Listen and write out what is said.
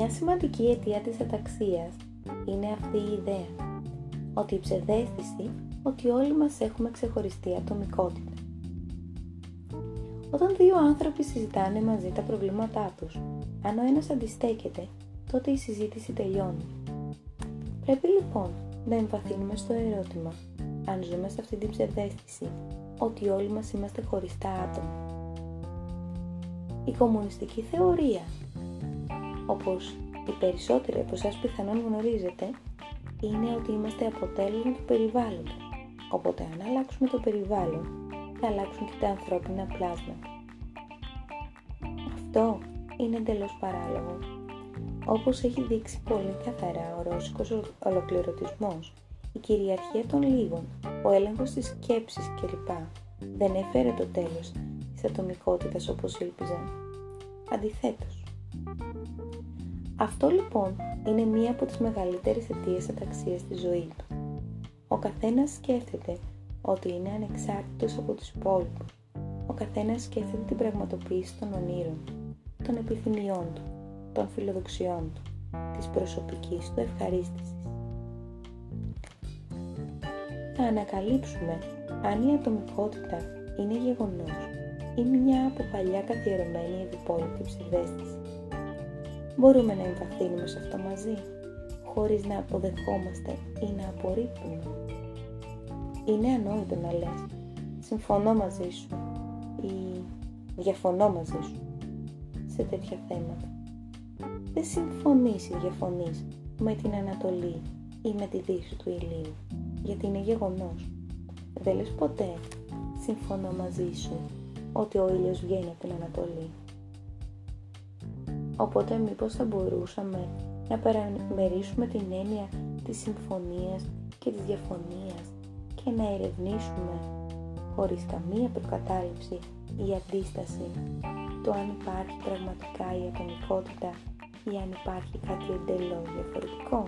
Μια σημαντική αιτία της αταξίας είναι αυτή η ιδέα, ότι η ψευδέστηση ότι όλοι μας έχουμε ξεχωριστή ατομικότητα. Όταν δύο άνθρωποι συζητάνε μαζί τα προβλήματά τους, αν ο ένας αντιστέκεται, τότε η συζήτηση τελειώνει. Πρέπει λοιπόν να εμβαθύνουμε στο ερώτημα αν ζούμε σε αυτή την ψευδέστηση ότι όλοι μας είμαστε χωριστά άτομα. Η κομμουνιστική θεωρία, όπως οι περισσότεροι από εσάς πιθανόν γνωρίζετε, είναι ότι είμαστε αποτέλεσμα του περιβάλλοντος. Οπότε αν αλλάξουμε το περιβάλλον, θα αλλάξουν και τα ανθρώπινα πλάσματα. Αυτό είναι εντελώς παράλογο. Όπως έχει δείξει πολύ καθαρά ο ρώσικος ολοκληρωτισμός, η κυριαρχία των λίγων, ο έλεγχος της σκέψης κλπ. δεν έφερε το τέλος της ατομικότητας όπως ήλπιζαν. Αντιθέτως. Αυτό λοιπόν είναι μία από τις μεγαλύτερες αιτίες αταξίας στη ζωή του. Ο καθένας σκέφτεται ότι είναι ανεξάρτητος από τους υπόλοιπους. Ο καθένας σκέφτεται την πραγματοποίηση των ονείρων, των επιθυμιών του, των φιλοδοξιών του, της προσωπικής του ευχαρίστησης. Θα ανακαλύψουμε αν η ατομικότητα είναι γεγονός ή μια από παλιά καθιερωμένη ευυπόλυτη ψευδέστηση. Μπορούμε να εμβαθύνουμε σε αυτό μαζί, χωρίς να αποδεχόμαστε ή να απορρίπτουμε. Είναι ανόητο να λες «συμφωνώ μαζί σου» ή «διαφωνώ μαζί σου» σε τέτοια θέματα. Δεν συμφωνείς ή διαφωνείς με την Ανατολή ή με τη Δύση του ηλίου, γιατί είναι γεγονός. Δεν λες ποτέ «συμφωνώ μαζί σου» ότι ο ήλιος βγαίνει από την Ανατολή. Οπότε μήπως θα μπορούσαμε να παραμερίσουμε την έννοια της συμφωνίας και της διαφωνίας και να ερευνήσουμε χωρίς καμία προκατάληψη ή αντίσταση το αν υπάρχει πραγματικά η ατομικότητα ή αν υπάρχει κάτι εντελώς διαφορετικό.